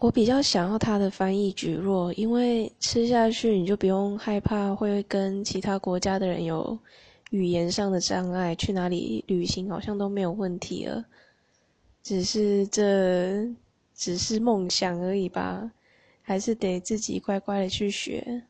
我比较想要他的翻译举弱因为吃下去你就不用害怕会跟其他国家的人有语言上的障碍去哪里旅行好像都没有问题了。只是这只是梦想而已吧还是得自己乖乖的去学。